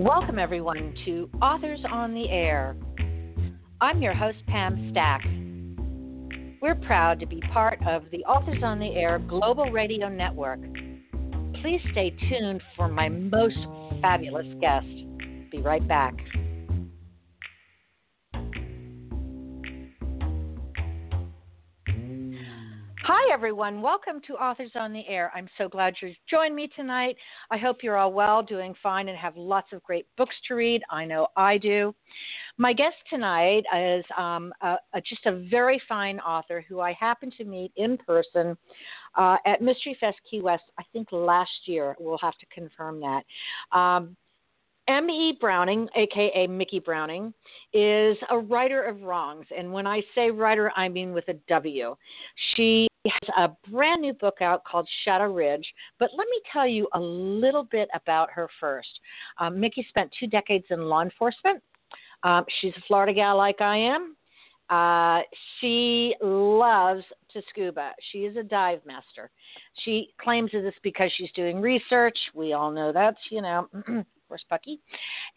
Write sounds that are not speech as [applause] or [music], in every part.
Welcome, everyone, to Authors on the Air. I'm your host, Pam Stack. We're proud to be part of the Authors on the Air Global Radio Network. Please stay tuned for my most fabulous guest. Be right back. Everyone. Welcome to Authors on the Air. I'm so glad you joined me tonight. I hope you're all well, doing fine, and have lots of great books to read. I know I do. My guest tonight is um, a, a, just a very fine author who I happened to meet in person uh, at Mystery Fest Key West, I think last year. We'll have to confirm that. Um, M.E. Browning, aka Micki Browning, is a writer of wrongs. And when I say writer, I mean with a W. She has a brand new book out called Shadow Ridge. But let me tell you a little bit about her first. Um, Micki spent two decades in law enforcement. Um, she's a Florida gal like I am. Uh, she loves to scuba. She is a dive master. She claims that it's because she's doing research. We all know that's, you know, [clears throat] course, Bucky.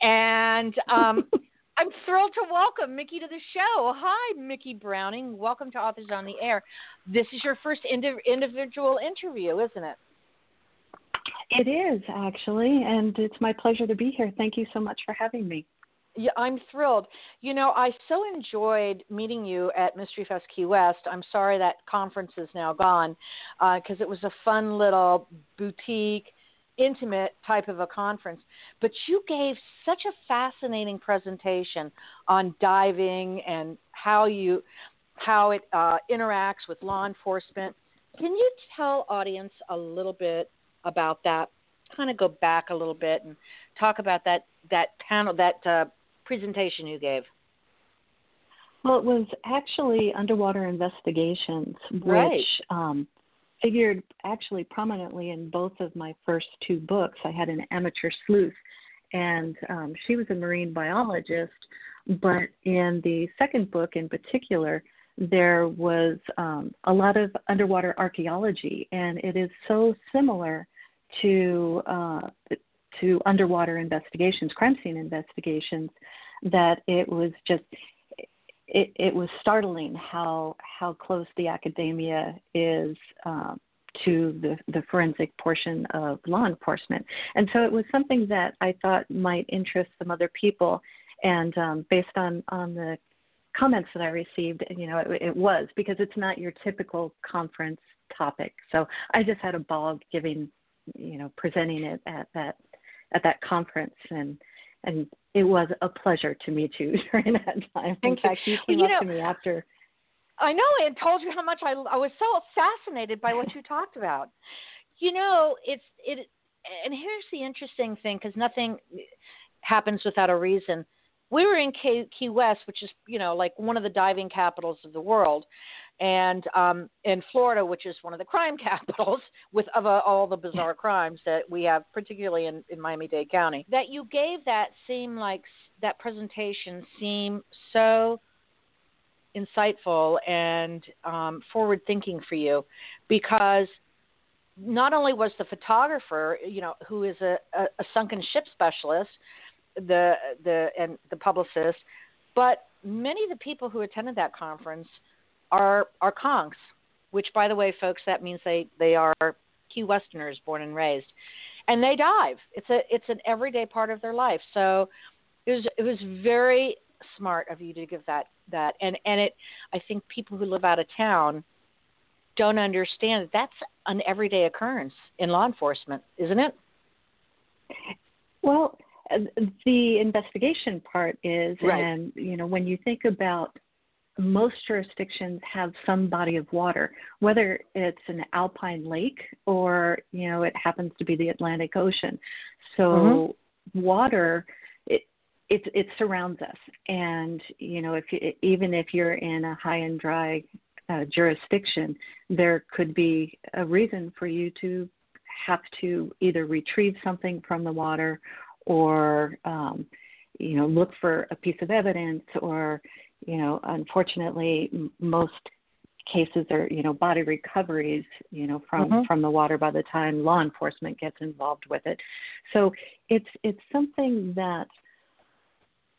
And um, [laughs] I'm thrilled to welcome Micki to the show. Hi, Micki Browning. Welcome to Authors on the Air. This is your first indi- individual interview, isn't it? It is, actually, and it's my pleasure to be here. Thank you so much for having me. Yeah, I'm thrilled. You know, I so enjoyed meeting you at Mystery Fest Key West. I'm sorry that conference is now gone because uh, it was a fun little boutique – intimate type of a conference. But you gave such a fascinating presentation on diving and how you how it uh, interacts with law enforcement. Can you tell audience a little bit about that? Kind of go back a little bit and talk about that that panel that uh, presentation you gave. Well, it was actually underwater investigations, which right. um, figured actually prominently in both of my first two books. I had an amateur sleuth, and um, she was a marine biologist. But in the second book in particular, there was um, a lot of underwater archaeology, and it is so similar to uh, to underwater investigations, crime scene investigations, that it was just it, it was startling how how close the academia is um, to the, the forensic portion of law enforcement. And so it was something that I thought might interest some other people. And um, based on, on the comments that I received, you know, it, it was because it's not your typical conference topic. So I just had a ball giving, you know, presenting it at that at that conference and and it was a pleasure to meet you [laughs] during that time. Thank In fact, you came you up know, to me after. I know I had told you how much I, I was so fascinated by what [laughs] you talked about. You know, it's it, and here's the interesting thing because nothing happens without a reason. We were in Key, Key West, which is you know like one of the diving capitals of the world, and um, in Florida, which is one of the crime [laughs] capitals with of uh, all the bizarre crimes that we have, particularly in, in Miami-Dade County. That you gave that seem like that presentation seem so insightful and um, forward thinking for you because not only was the photographer, you know, who is a, a, a sunken ship specialist, the the and the publicist, but many of the people who attended that conference are are conchs, which by the way, folks, that means they they are Key Westerners born and raised, and they dive. It's a it's an everyday part of their life. So it was it was very smart of you to give that that and and it I think people who live out of town don't understand that that's an everyday occurrence in law enforcement, isn't it? Well, uh, the investigation part is, right. and you know, when you think about most jurisdictions have some body of water, whether it's an alpine lake or you know it happens to be the Atlantic Ocean. So mm-hmm. water it it surrounds us and you know if you, even if you're in a high and dry uh, jurisdiction there could be a reason for you to have to either retrieve something from the water or um, you know look for a piece of evidence or you know unfortunately m- most cases are you know body recoveries you know from Mhm. from the water by the time law enforcement gets involved with it so it's it's something that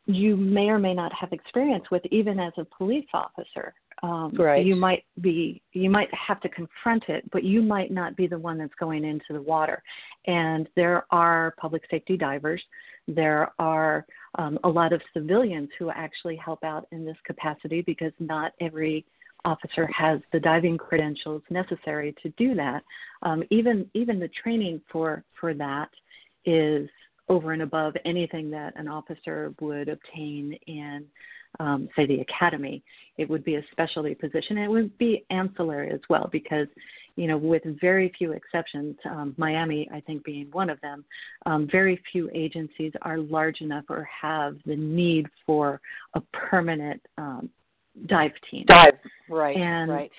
you may or may not have experience with even as a police officer um, Right. you might be you might have to confront it but you might not be the one that's going into the water and there are public safety divers there are um, a lot of civilians who actually help out in this capacity because not every officer has the diving credentials necessary to do that. Um, even even the training for for that is over and above anything that an officer would obtain in, um, say, the academy. It would be a specialty position. It would be ancillary as well because, you know, with very few exceptions, um, Miami, I think, being one of them, um, very few agencies are large enough or have the need for a permanent um, dive team. Dive. Right. And- right.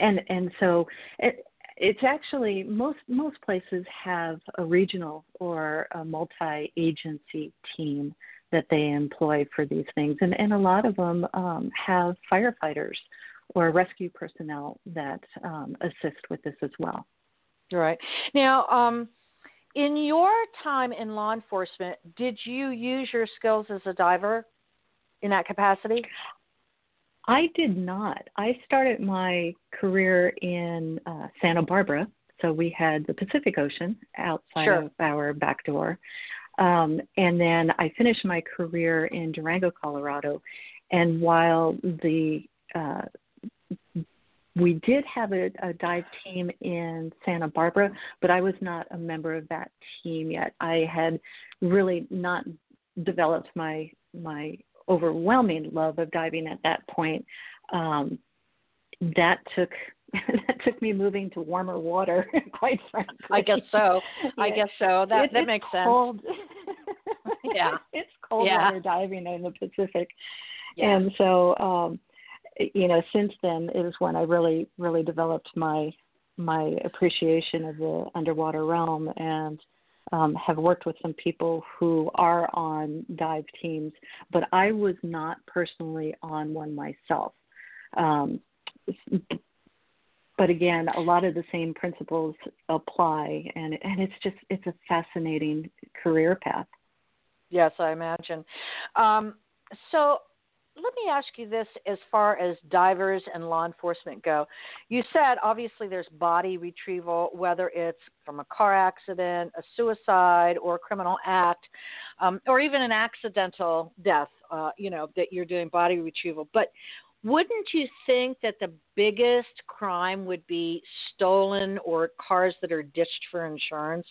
and and so it, it's actually most most places have a regional or a multi-agency team that they employ for these things, and and a lot of them um, have firefighters or rescue personnel that um, assist with this as well. Right. Now, um, in your time in law enforcement, did you use your skills as a diver in that capacity? I did not. I started my career in uh, Santa Barbara, so we had the Pacific Ocean outside Sure. of our back door. Um, and then I finished my career in Durango, Colorado. And while the uh, we did have a, a dive team in Santa Barbara, but I was not a member of that team yet. I had really not developed my my overwhelming love of diving at that point. Um, that took [laughs] that took me moving to warmer water, [laughs] quite frankly. I guess so. [laughs] I Yeah. guess so. That It- that makes sense. cold. Yeah. it's cold Yeah. water diving in the Pacific, Yeah. and so um, you know, since then is when I really, really developed my my appreciation of the underwater realm and um, have worked with some people who are on dive teams, but I was not personally on one myself. Um, but again, a lot of the same principles apply, and and it's just it's a fascinating career path. Yes, I imagine. Um, so let me ask you this as far as divers and law enforcement go. You said obviously there's body retrieval, whether it's from a car accident, a suicide, or a criminal act, um, or even an accidental death, uh, you know, that you're doing body retrieval. But wouldn't you think that the biggest crime would be stolen or cars that are ditched for insurance?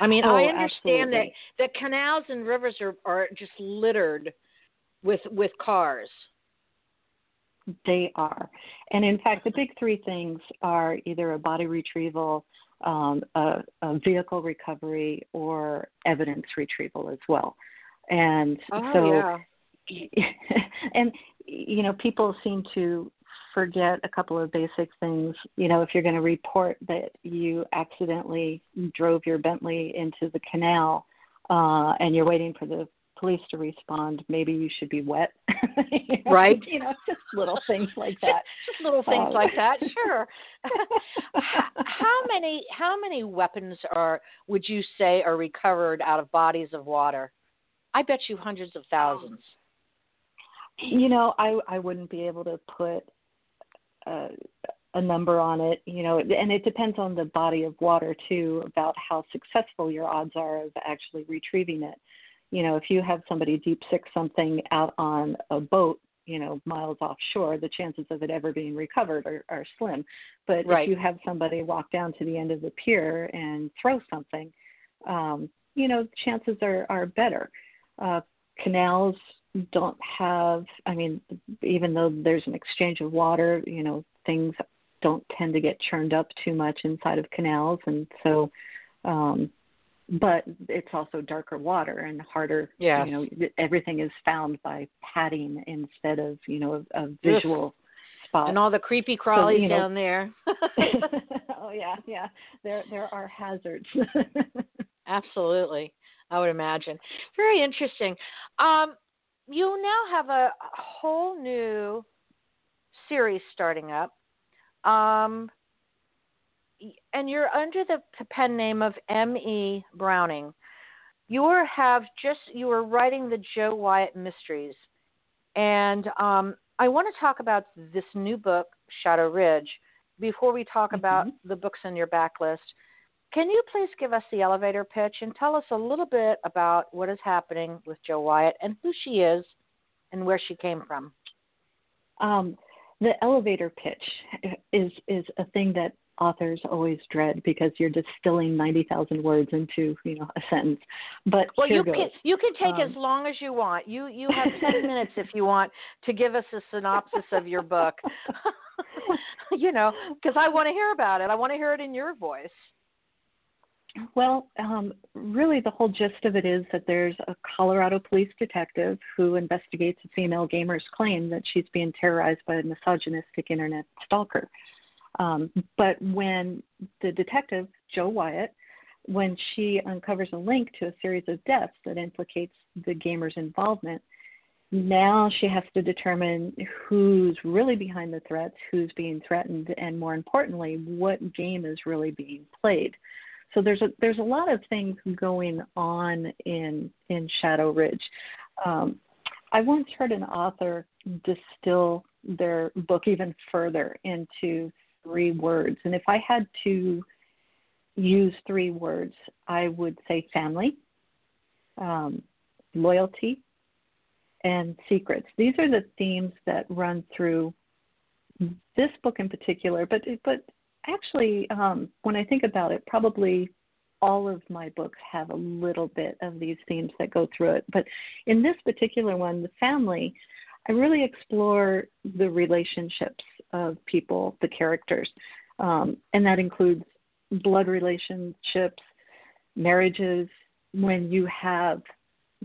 I mean, Oh, I understand absolutely. that that canals and rivers are are just littered with with cars. They are. And in fact, the big three things are either a body retrieval, um, a, a vehicle recovery, or evidence retrieval as well. And Oh so, yeah, [laughs] and, you know, people seem to forget a couple of basic things. You know, if you're going to report that you accidentally drove your Bentley into the canal uh, and you're waiting for the police to respond, maybe you should be wet. You [laughs] know, Right. You know, just little things like that. [laughs] just little things Oh. like um, that. Sure. how, [laughs] how many how many weapons are would you say are recovered out of bodies of water? I bet you hundreds of thousands. You know, I I wouldn't be able to put a, a number on it. You know, and it depends on the body of water too about how successful your odds are of actually retrieving it. You know, if you have somebody deep sick something out on a boat, you know, miles offshore, the chances of it ever being recovered are, are slim. But Right. if you have somebody walk down to the end of the pier and throw something, um, you know, chances are are better. Uh, canals don't have i mean even though there's an exchange of water you know things don't tend to get churned up too much inside of canals and so um but it's also darker water and harder Yes. you know everything is found by padding instead of you know a, a visual spot And all the creepy crawlies you know- down there. [laughs] [laughs] oh yeah yeah there there are hazards [laughs] Absolutely. I would imagine. Very interesting. Um, you now have a whole new series starting up. Um, and you're under the pen name of M.E. Browning. You have just you are writing the Jo Wyatt mysteries, and um, I want to talk about this new book, Shadow Ridge, before we talk mm-hmm. about the books in your backlist. Can you please give us the elevator pitch and tell us a little bit about what is happening with Jo Wyatt and who she is and where she came from? Um, the elevator pitch is is a thing that authors always dread because you're distilling 90,000 words into, you know, a sentence. But well, you goes. can you can take um, as long as you want. You you have [laughs] 10 minutes if you want to give us a synopsis of your book. [laughs] you know, because I want to hear about it. I want to hear it in your voice. Well, um, really, the whole gist of it is that there's a Colorado police detective who investigates a female gamer's claim that she's being terrorized by a misogynistic internet stalker. Um, but when the detective, Jo Wyatt, when she uncovers a link to a series of deaths that implicates the gamer's involvement, now she has to determine who's really behind the threats, who's being threatened, and more importantly, what game is really being played. So there's a there's a lot of things going on in in Shadow Ridge. Um, I once heard an author distill their book even further into three words, and if I had to use three words, I would say family, um, loyalty, and secrets. These are the themes that run through this book in particular, but but actually, um, when I think about it, probably all of my books have a little bit of these themes that go through it. But in this particular one, the family, I really explore the relationships of people, the characters, um, and that includes blood relationships, marriages. When you have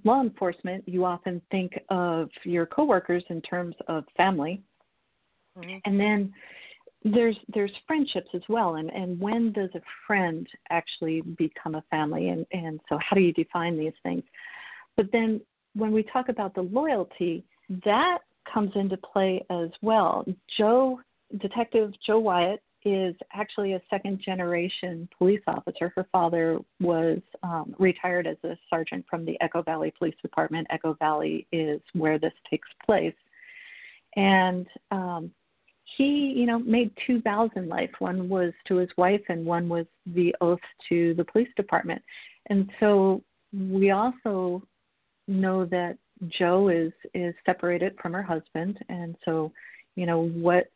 law enforcement, you often think of your coworkers in terms of family. Mm-hmm. And then there's there's friendships as well and and when does a friend actually become a family and and so how do you define these things but then when we talk about the loyalty that comes into play as well jo detective jo wyatt is actually a second generation police officer her father was um, retired as a sergeant from the echo valley police department echo valley is where this takes place and um, he, you know, made two vows in life. One was to his wife, and one was the oath to the police department. And so we also know that Jo is is separated from her husband, and so, you know, what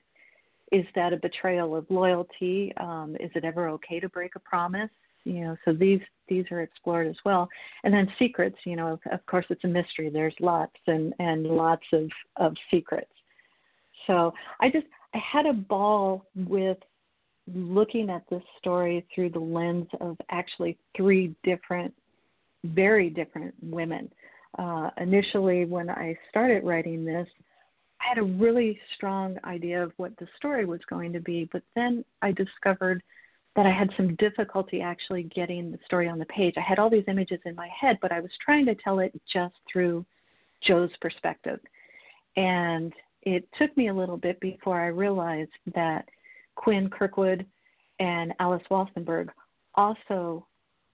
is that a betrayal of loyalty? Um, is it ever okay to break a promise? You know, so these these are explored as well. And then secrets, you know, of, of course, it's a mystery. There's lots and and lots of of secrets. So I just I had a ball with looking at this story through the lens of actually three different, very different women. Uh, initially, when I started writing this, I had a really strong idea of what the story was going to be, but then I discovered that I had some difficulty actually getting the story on the page. I had all these images in my head, but I was trying to tell it just through Jo's perspective. And it took me a little bit before I realized that Quinn Kirkwood and Alice Walstenberg also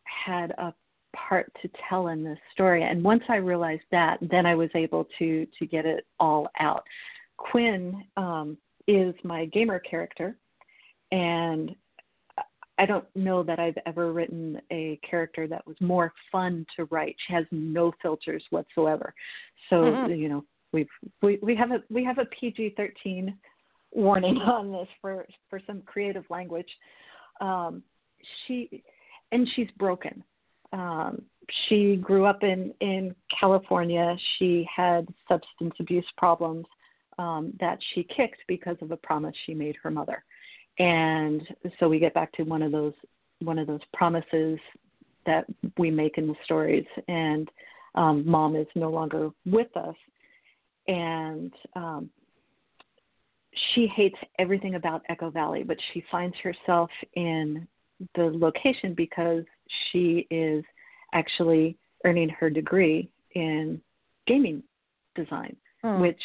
had a part to tell in this story. And once I realized that, then I was able to to get it all out. Quinn um, is my gamer character, and I don't know that I've ever written a character that was more fun to write. She has no filters whatsoever. So mm-hmm. you know, we've we, we have a we have a PG thirteen warning [laughs] on this for for some creative language. Um, she and she's broken. Um, she grew up in in California. She had substance abuse problems um, that she kicked because of a promise she made her mother. And so we get back to one of those one of those promises that we make in the stories. And um, mom is no longer with us, and um, she hates everything about Echo Valley, but she finds herself in the location because she is actually earning her degree in gaming design, hmm. which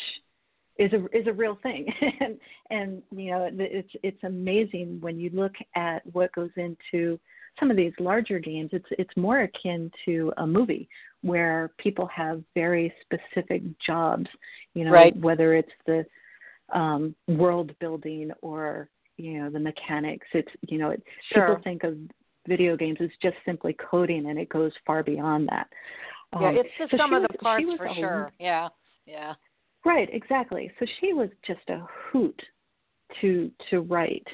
is a is a real thing [laughs] and and you know it's it's amazing when you look at what goes into some of these larger games it's it's more akin to a movie where people have very specific jobs you know right. whether it's the um world building or you know the mechanics it's you know it, sure. people think of video games as just simply coding and it goes far beyond that yeah um, it's the so sum of the parts for a, sure yeah yeah Right, exactly. So she was just a hoot to to write.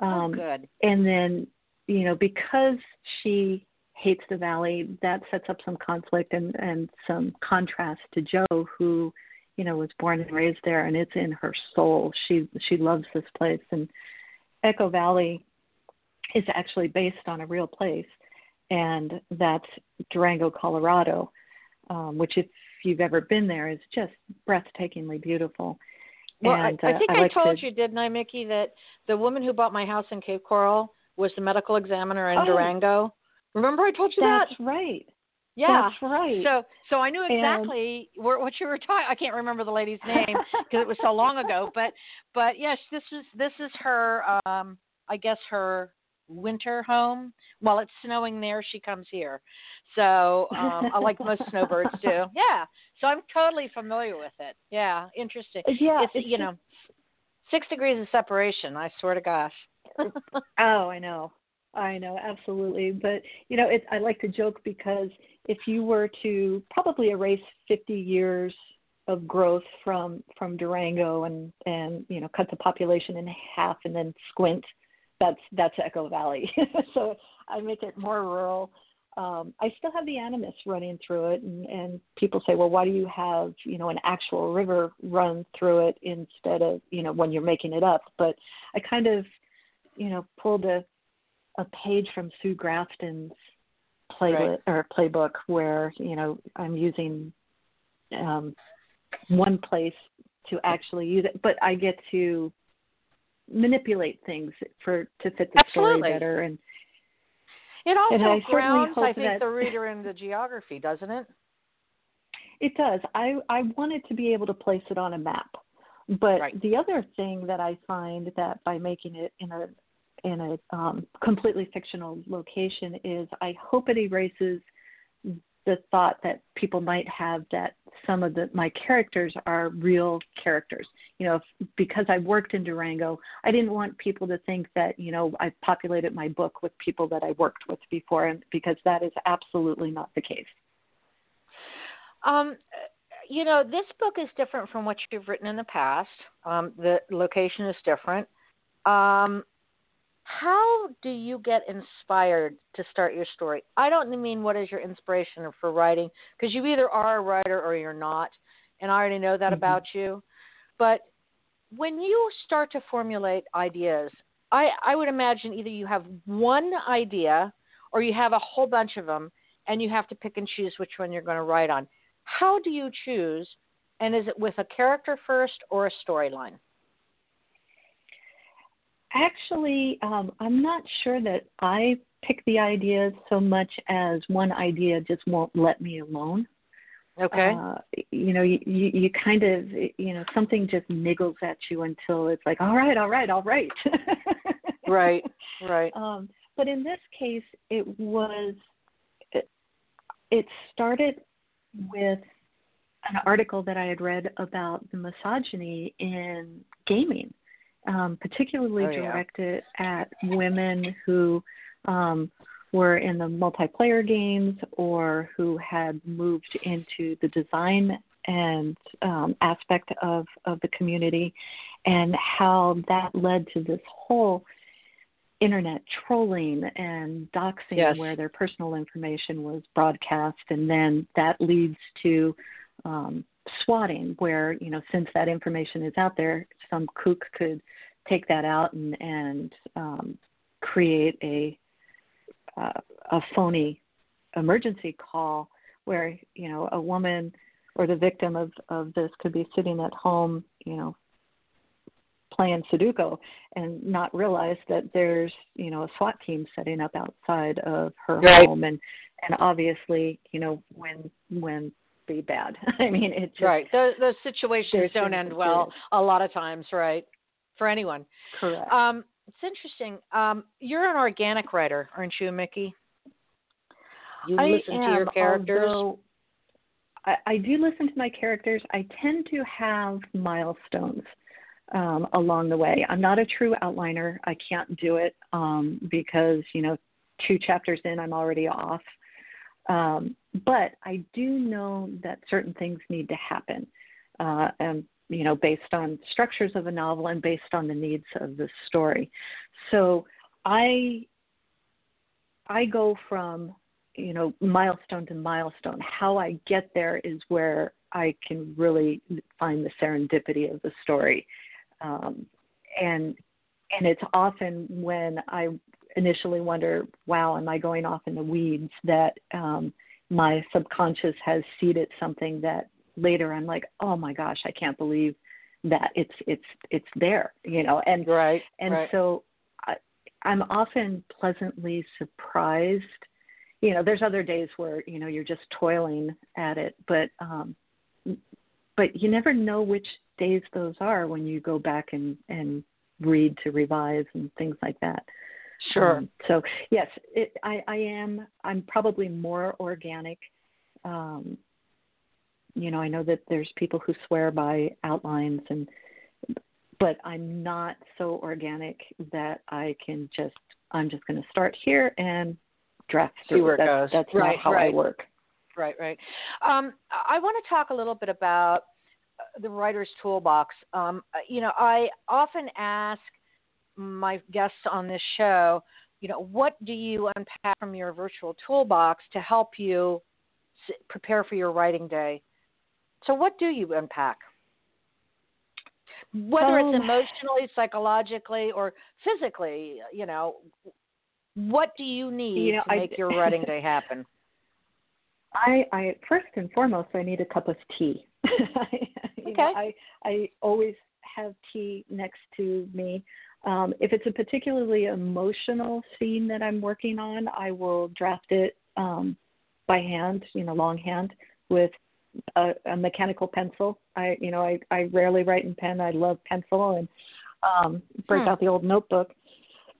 Oh, um, oh, good. And then, you know, because she hates the valley, that sets up some conflict and and some contrast to Jo who, you know, was born and raised there, and it's in her soul. She she loves this place, and Echo Valley is actually based on a real place, and that's Durango, Colorado, um, which if you've ever been there is just breathtakingly beautiful. Well, and, I, I think uh, I, I like told to... you, didn't I, Micki, that the woman who bought my house in Cape Coral was the medical examiner in oh, Durango. Remember I told you that's that? That's right. Yeah, that's right. So, so I knew exactly and... what you were talking. I can't remember the lady's name because it was so long ago. But, but yes, this is this is her. Um, I guess her winter home. While it's snowing there, she comes here. So um, I like most snowbirds do. [laughs] Yeah. So I'm totally familiar with it. Yeah. Interesting. Yeah. It's, it's you know six degrees of separation. I swear to gosh. [laughs] oh, I know. I know, absolutely. But you know, it, I like to joke because if you were to probably erase 50 years of growth from from Durango and and you know cut the population in half and then squint that's that's Echo Valley. [laughs] so I make it more rural. Um, I still have the Animas running through it, and, and people say, well, why do you have you know an actual river run through it instead of you know when you're making it up? But I kind of you know pulled a a page from Sue Grafton's play right. or playbook where you know I'm using um, one place to actually use it, but I get to manipulate things for to fit the Absolutely. story better and it also I grounds I think the reader in the geography, doesn't it? It does. I I wanted to be able to place it on a map. But right. the other thing that I find that by making it in a in a um, completely fictional location is I hope it erases the thought that people might have that some of the my characters are real characters. You know, if, because I worked in Durango, I didn't want people to think that you know I populated my book with people that I worked with before, and because that is absolutely not the case. Um, you know, this book is different from what you've written in the past. Um, the location is different. Um, how do you get inspired to start your story? I don't mean what is your inspiration for writing, because you either are a writer or you're not, and I already know that mm-hmm. about you. But when you start to formulate ideas, I, I would imagine either you have one idea or you have a whole bunch of them, and you have to pick and choose which one you're going to write on. How do you choose? And is it with a character first or a storyline? Actually, um, I'm not sure that I pick the ideas so much as one idea just won't let me alone. Okay. Uh, you know, you, you you kind of you know something just niggles at you until it's like, all right, all right, all right. right. Right. [laughs] Um, but in this case, it was it, it started with an article that I had read about the misogyny in gaming um, particularly oh, yeah. directed at women who um, were in the multiplayer games or who had moved into the design and um, aspect of, of the community, and how that led to this whole internet trolling and doxing yes. where their personal information was broadcast, and then that leads to um, swatting, where you know since that information is out there, some kook could take that out and and um, create a uh, a phony emergency call where you know a woman or the victim of of this could be sitting at home, you know, playing Sudoku and not realize that there's you know a SWAT team setting up outside of her right. home and and obviously you know when when be bad. [laughs] I mean, it's right. Those those situations don't end well a lot of times, right? For anyone. Correct. Um, it's interesting. Um, you're an organic writer, aren't you, Micki? You I listen am, to your characters. I, I do listen to my characters. I tend to have milestones um, along the way. I'm not a true outliner. I can't do it um, because you know, two chapters in, I'm already off. Um, but I do know that certain things need to happen, uh, and you know, based on structures of a novel and based on the needs of the story. So I I go from you know milestone to milestone. How I get there is where I can really find the serendipity of the story, um, and and it's often when I initially wonder, wow, am I going off in the weeds? That um, my subconscious has seeded something that later I'm like, oh my gosh, I can't believe that it's it's it's there, you know, and right. and right. so I, I'm often pleasantly surprised. You know, there's other days where you know you're just toiling at it, but um, but you never know which days those are when you go back and and read to revise and things like that. Sure. Um, so yes, it, I, I am. I'm probably more organic. Um, you know, I know that there's people who swear by outlines, and but I'm not so organic that I can just. I'm just going to start here and draft See through. where it that's, goes. That's Right, not how right. I work. Right, right. Um, I want to talk a little bit about uh, the writer's toolbox. Um, uh, you know, I often ask my guests on this show, you know, what do you unpack from your virtual toolbox to help you s- prepare for your writing day? So, what do you unpack? Whether Um, it's emotionally, psychologically, or physically, you know, what do you need You know, to I- make your writing day happen? [laughs] I, I first and foremost, I need a cup of tea. [laughs] You know, Okay. I I always have tea next to me. Um, if it's a particularly emotional scene that I'm working on, I will draft it um, by hand, you know, longhand with a, a mechanical pencil. I, you know, I, I rarely write in pen. I love pencil and um, break Hmm. out the old notebook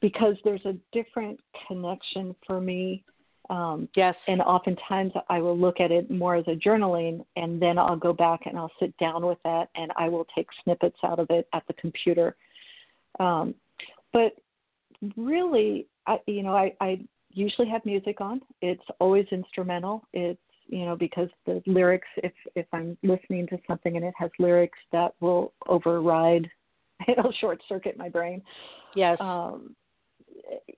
because there's a different connection for me um, Yes. and oftentimes I will look at it more as a journaling, and then I'll go back and I'll sit down with that, and I will take snippets out of it at the computer. Um, but really, I, you know, I, I usually have music on. It's always instrumental. It's you know because the lyrics, if if I'm listening to something and it has lyrics, that will override. [laughs] It'll short circuit my brain yes. um,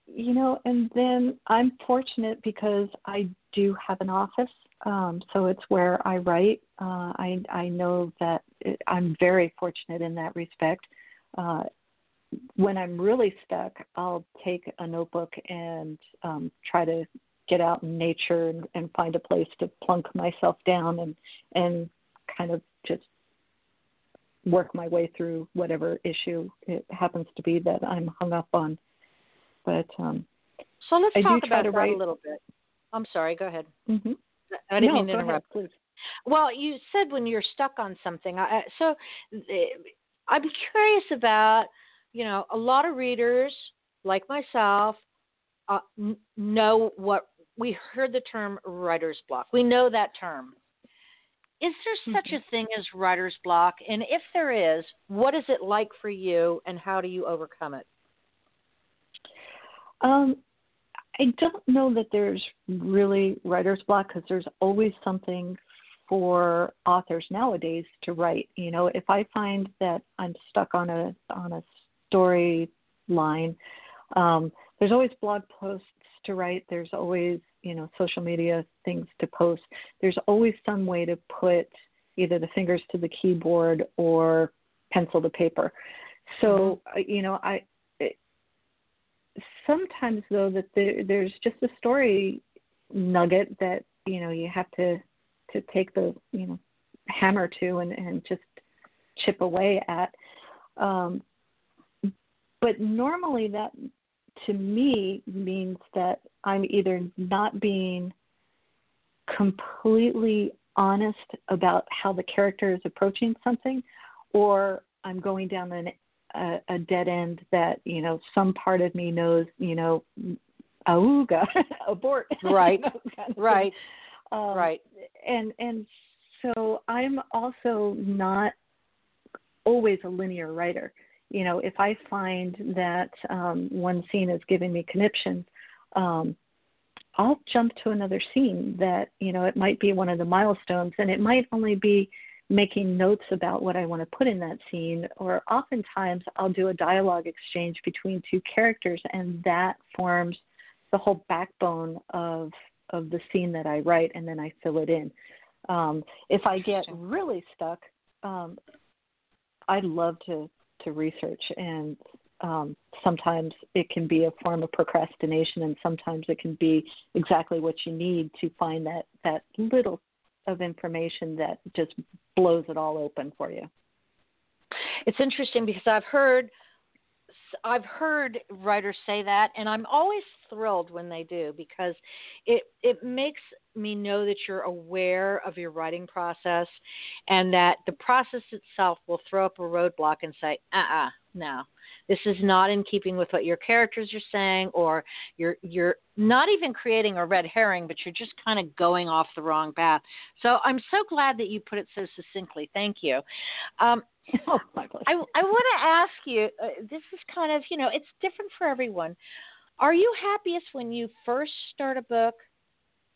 you know, and then I'm fortunate because I do have an office, um, so it's where I write. Uh, I I know that it, I'm very fortunate in that respect. Uh, when I'm really stuck, I'll take a notebook and um, try to get out in nature and, and find a place to plunk myself down and and kind of just work my way through whatever issue it happens to be that I'm hung up on. But um, So let's I talk about that write- a little bit. I'm sorry. Go ahead. mm-hmm. I didn't no, mean to interrupt. Ahead, please. Well, you said when you're stuck on something. I, so eh, I'm curious about, you know, a lot of readers like myself uh, n- know what we heard the term writer's block. We know that term. Is there such Mhm. a thing as writer's block? And if there is, what is it like for you and how do you overcome it? Um, I don't know that there's really writer's block because there's always something for authors nowadays to write. You know, if I find that I'm stuck on a on a story line, um, there's always blog posts to write. There's always you know social media things to post. There's always some way to put either the fingers to the keyboard or pencil to paper. So uh, you know, I sometimes though that there, there's just a story nugget that you know you have to to take the you know hammer to and and just chip away at um but normally that to me means that i'm either not being completely honest about how the character is approaching something, or I'm going down an, a, a dead end that you know some part of me knows you know auga [laughs] abort [laughs] right. kind of right. Um, right. and and so I'm also not always a linear writer. You know, if I find that um, one scene is giving me conniptions, um, I'll jump to another scene that you know it might be one of the milestones, and it might only be making notes about what I want to put in that scene, or oftentimes I'll do a dialogue exchange between two characters, and that forms the whole backbone of of the scene that I write, and then I fill it in. Um, if I get really stuck, um, I love to to research, and um, sometimes it can be a form of procrastination, and sometimes it can be exactly what you need to find that that little of information that just blows it all open for you. It's interesting because I've heard I've heard writers say that, and I'm always thrilled when they do because it it makes me know that you're aware of your writing process, and that the process itself will throw up a roadblock and say, "Uh-uh, no, this is not in keeping with what your characters are saying, or you're you're not even creating a red herring, but you're just kind of going off the wrong path." So I'm so glad that you put it so succinctly. Thank you. Um, [laughs] oh, my pleasure. I, I want to ask you uh, this is kind of, you know, it's different for everyone. Are you happiest when you first start a book,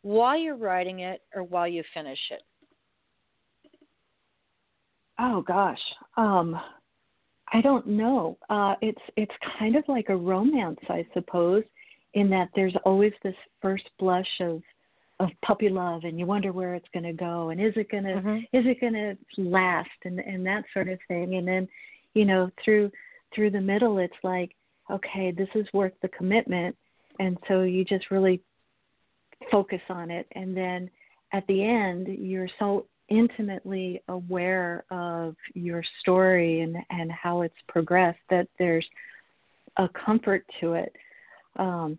while you're writing it, or while you finish it? Oh gosh, um, I don't know. Uh, it's it's kind of like a romance, I suppose, in that there's always this first blush of of puppy love and you wonder where it's going to go and is it going to Mhm. is it going to last and and that sort of thing and then you know through through the middle it's like okay this is worth the commitment and so you just really focus on it and then at the end you're so intimately aware of your story and and how it's progressed that there's a comfort to it um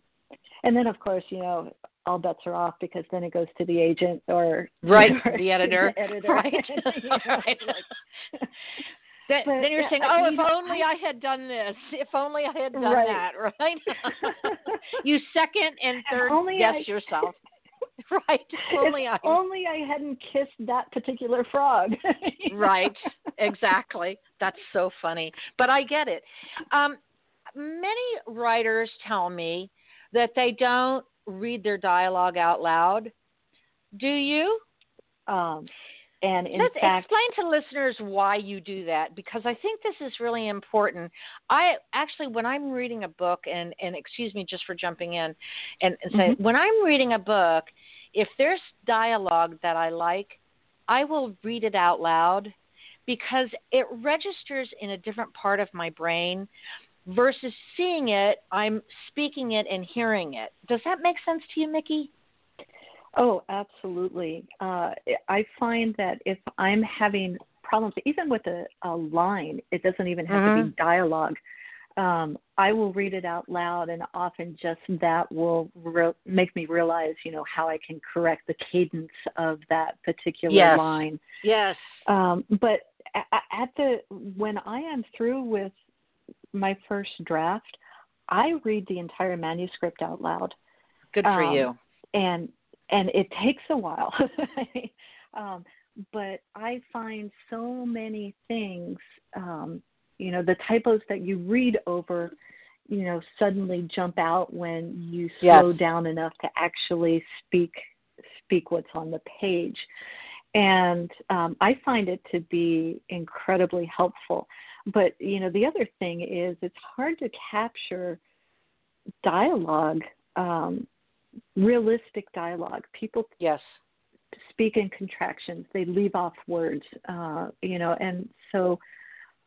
and then of course you know all bets are off because then it goes to the agent or Right, [laughs] or the editor. the editor. Right. [laughs] [laughs] You know, Right. like- Then, But, then you're saying, "Oh, if only I- I, had done this. [laughs] If only I had done Right. that." [laughs] Right? [laughs] you second and third guess I- yourself. right? If only if I. only I hadn't kissed that particular frog. Right exactly that's so funny but i get it um, many writers tell me that they don't read their dialogue out loud do you Um, and in Let's fact, explain to listeners why you do that because I think this is really important. I actually, when I'm reading a book, and and excuse me just for jumping in, and, and say Mhm. when I'm reading a book, if there's dialogue that I like, I will read it out loud because it registers in a different part of my brain versus seeing it. I'm speaking it and hearing it. Does that make sense to you, Micki? Oh, absolutely. Uh, I find that if I'm having problems, even with a, a line, it doesn't even have to be dialogue. Um, I will read it out loud, and often just that will re- make me realize, you know, how I can correct the cadence of that particular Yes. line. Yes. Um, but at, at the when I am through with my first draft, I read the entire manuscript out loud Good for Um, you. and and it takes a while. [laughs] Um but i find so many things um you know the typos that you read over you know suddenly jump out when you Yes. slow down enough to actually speak speak what's on the page. And um i find it to be incredibly helpful. But you know the other thing is it's hard to capture dialogue um realistic dialogue. People Yes. speak in contractions. They leave off words, uh, you know, and so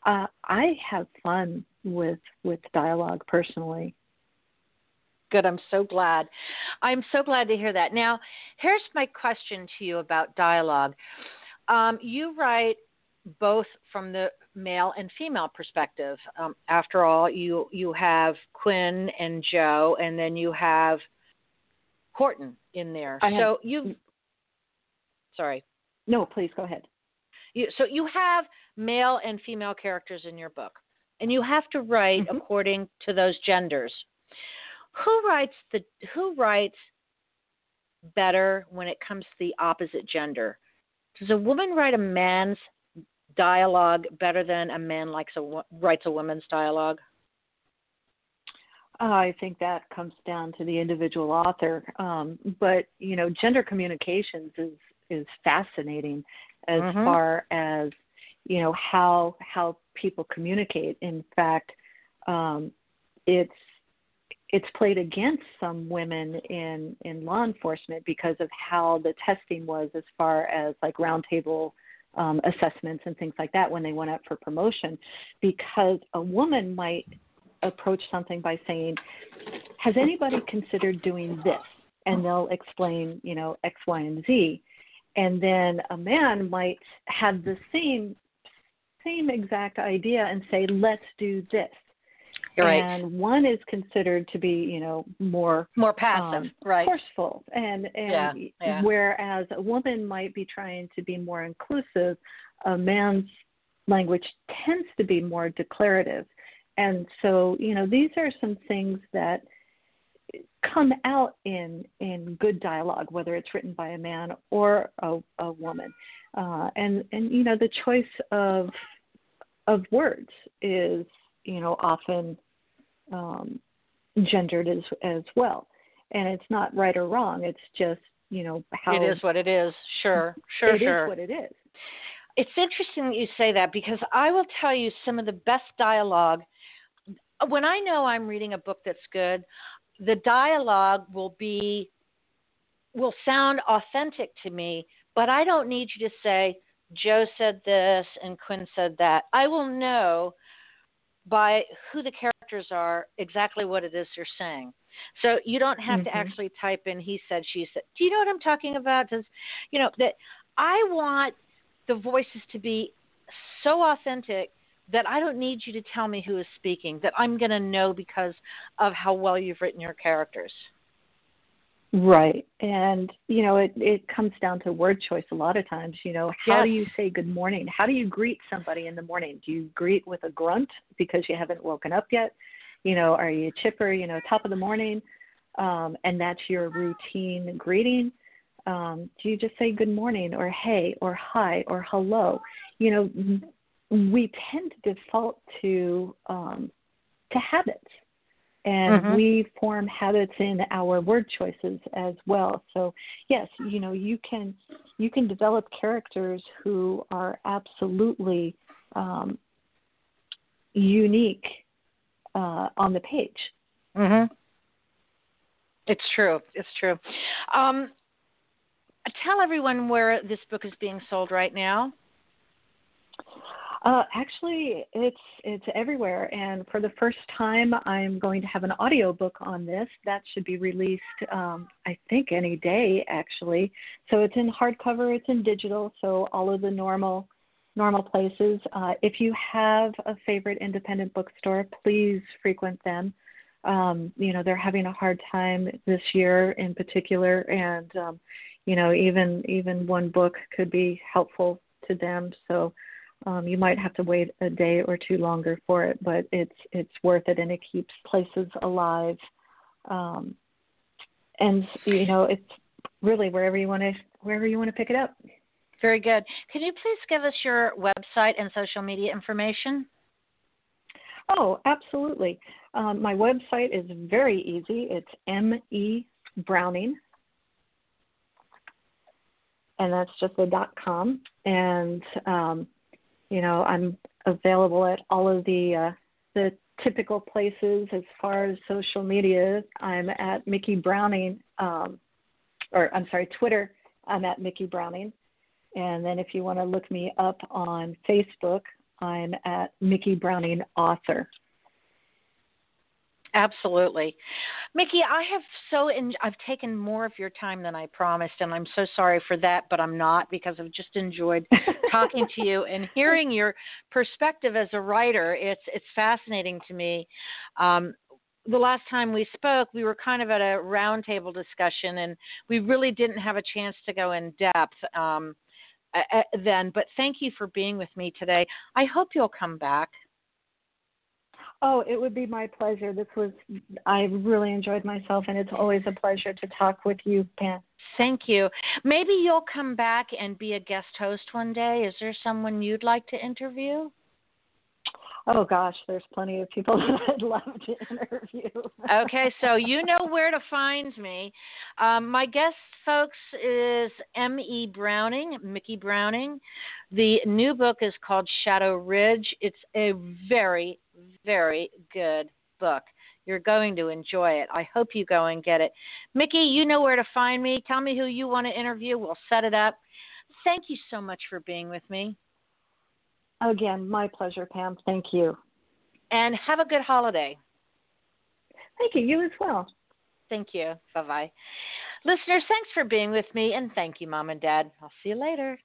uh, I have fun with with dialogue personally. Good. I'm so glad. I'm so glad to hear that. Now, here's my question to you about dialogue. Um, you write both from the male and female perspective. Um, after all, you you have Quinn and Jo, and then you have Horton in there. I have- so you. Sorry. No, please go ahead. You, so you have male and female characters in your book, and you have to write mm-hmm. according to those genders. Who writes the who writes better when it comes to the opposite gender? Does a woman write a man's dialogue better than a man likes a writes a woman's dialogue? I think that comes down to the individual author, um, but you know, gender communications is is fascinating as mm-hmm. far as you know how how people communicate. In fact, um, it's it's played against some women in in law enforcement because of how the testing was as far as like roundtable um, assessments and things like that when they went up for promotion because a woman might approach something by saying has anybody considered doing this? And they'll explain you know x y and z. And then a man might have the same same exact idea and say let's do this. Right. and one is considered to be you know more more passive um, right. forceful. And and yeah, yeah. whereas a woman might be trying to be more inclusive a man's language tends to be more declarative and so you know these are some things that come out in in good dialogue whether it's written by a man or a, a woman uh, and and you know the choice of of words is you know often um, gendered as as well, and it's not right or wrong. It's just you know how it is what it is. Sure, sure, it sure. It is what it is. It's interesting that you say that because I will tell you some of the best dialogue. When I know I'm reading a book that's good, the dialogue will be will sound authentic to me, but I don't need you to say Jo said this and Quinn said that. I will know by who the characters are exactly what it is they're saying. So you don't have mm-hmm. to actually type in he said, she said. Do you know what I'm talking about? Does you know that I want the voices to be so authentic that I don't need you to tell me who is speaking, that I'm going to know because of how well you've written your characters. Right. And, you know, it, it comes down to word choice a lot of times. You know, how yes. do you say good morning? How do you greet somebody in the morning? Do you greet with a grunt because you haven't woken up yet? You know, are you chipper, you know, top of the morning? Um, and that's your routine greeting. Um, do you just say good morning or hey or hi or hello? You know, we tend to default to um, to habits. And mm-hmm. we form habits in our word choices as well. So yes you know you can you can develop characters who are absolutely um, unique uh, on the page. Mhm it's true. It's true. Um, tell everyone where this book is being sold right now uh, actually, it's it's everywhere, and for the first time, I'm going to have an audio book on this. That should be released, um, I think, any day actually. So it's in hardcover, it's in digital, so all of the normal normal places. Uh, if you have a favorite independent bookstore, please frequent them. Um, you know they're having a hard time this year in particular, and um, you know even even one book could be helpful to them. So um, you might have to wait a day or two longer for it, but it's it's worth it, and it keeps places alive. Um, and you know, it's really wherever you want to wherever you want to pick it up. Very good. Can you please give us your website and social media information? Oh, absolutely. Um, my website is very easy. It's M E Browning, and that's just a dot com. And um, you know, I'm available at all of the uh, the typical places as far as social media. I'm at Micki Browning, um, or I'm sorry, Twitter. I'm at Micki Browning, and then if you want to look me up on Facebook, I'm at Micki Browning Author. Absolutely. Micki, I have so I've taken more of your time than I promised and I'm so sorry for that, but I'm not because I've just enjoyed talking to you and hearing your perspective as a writer. It's it's fascinating to me. Um, the last time we spoke, we were kind of at a roundtable discussion, and we really didn't have a chance to go in depth. Um, then. But thank you for being with me today. I hope you'll come back. Oh, it would be my pleasure. This was, I really enjoyed myself, and it's always a pleasure to talk with you, Pam. Thank you. Maybe you'll come back and be a guest host one day. Is there someone you'd like to interview? Oh gosh, there's plenty of people [laughs] that I'd love to interview. okay, so [laughs] you know where to find me. Um, my guest, folks, is M.E. Browning, Micki Browning. The new book is called Shadow Ridge. It's a very, very good book. You're going to enjoy it. I hope you go and get it. Micki, you know where to find me. Tell me who you want to interview. We'll set it up. Thank you so much for being with me. Again, my pleasure, Pam. Thank you. And have a good holiday. Thank you. You as well. Thank you. Bye bye. Listeners, thanks for being with me, and thank you, Mom and Dad. I'll see you later.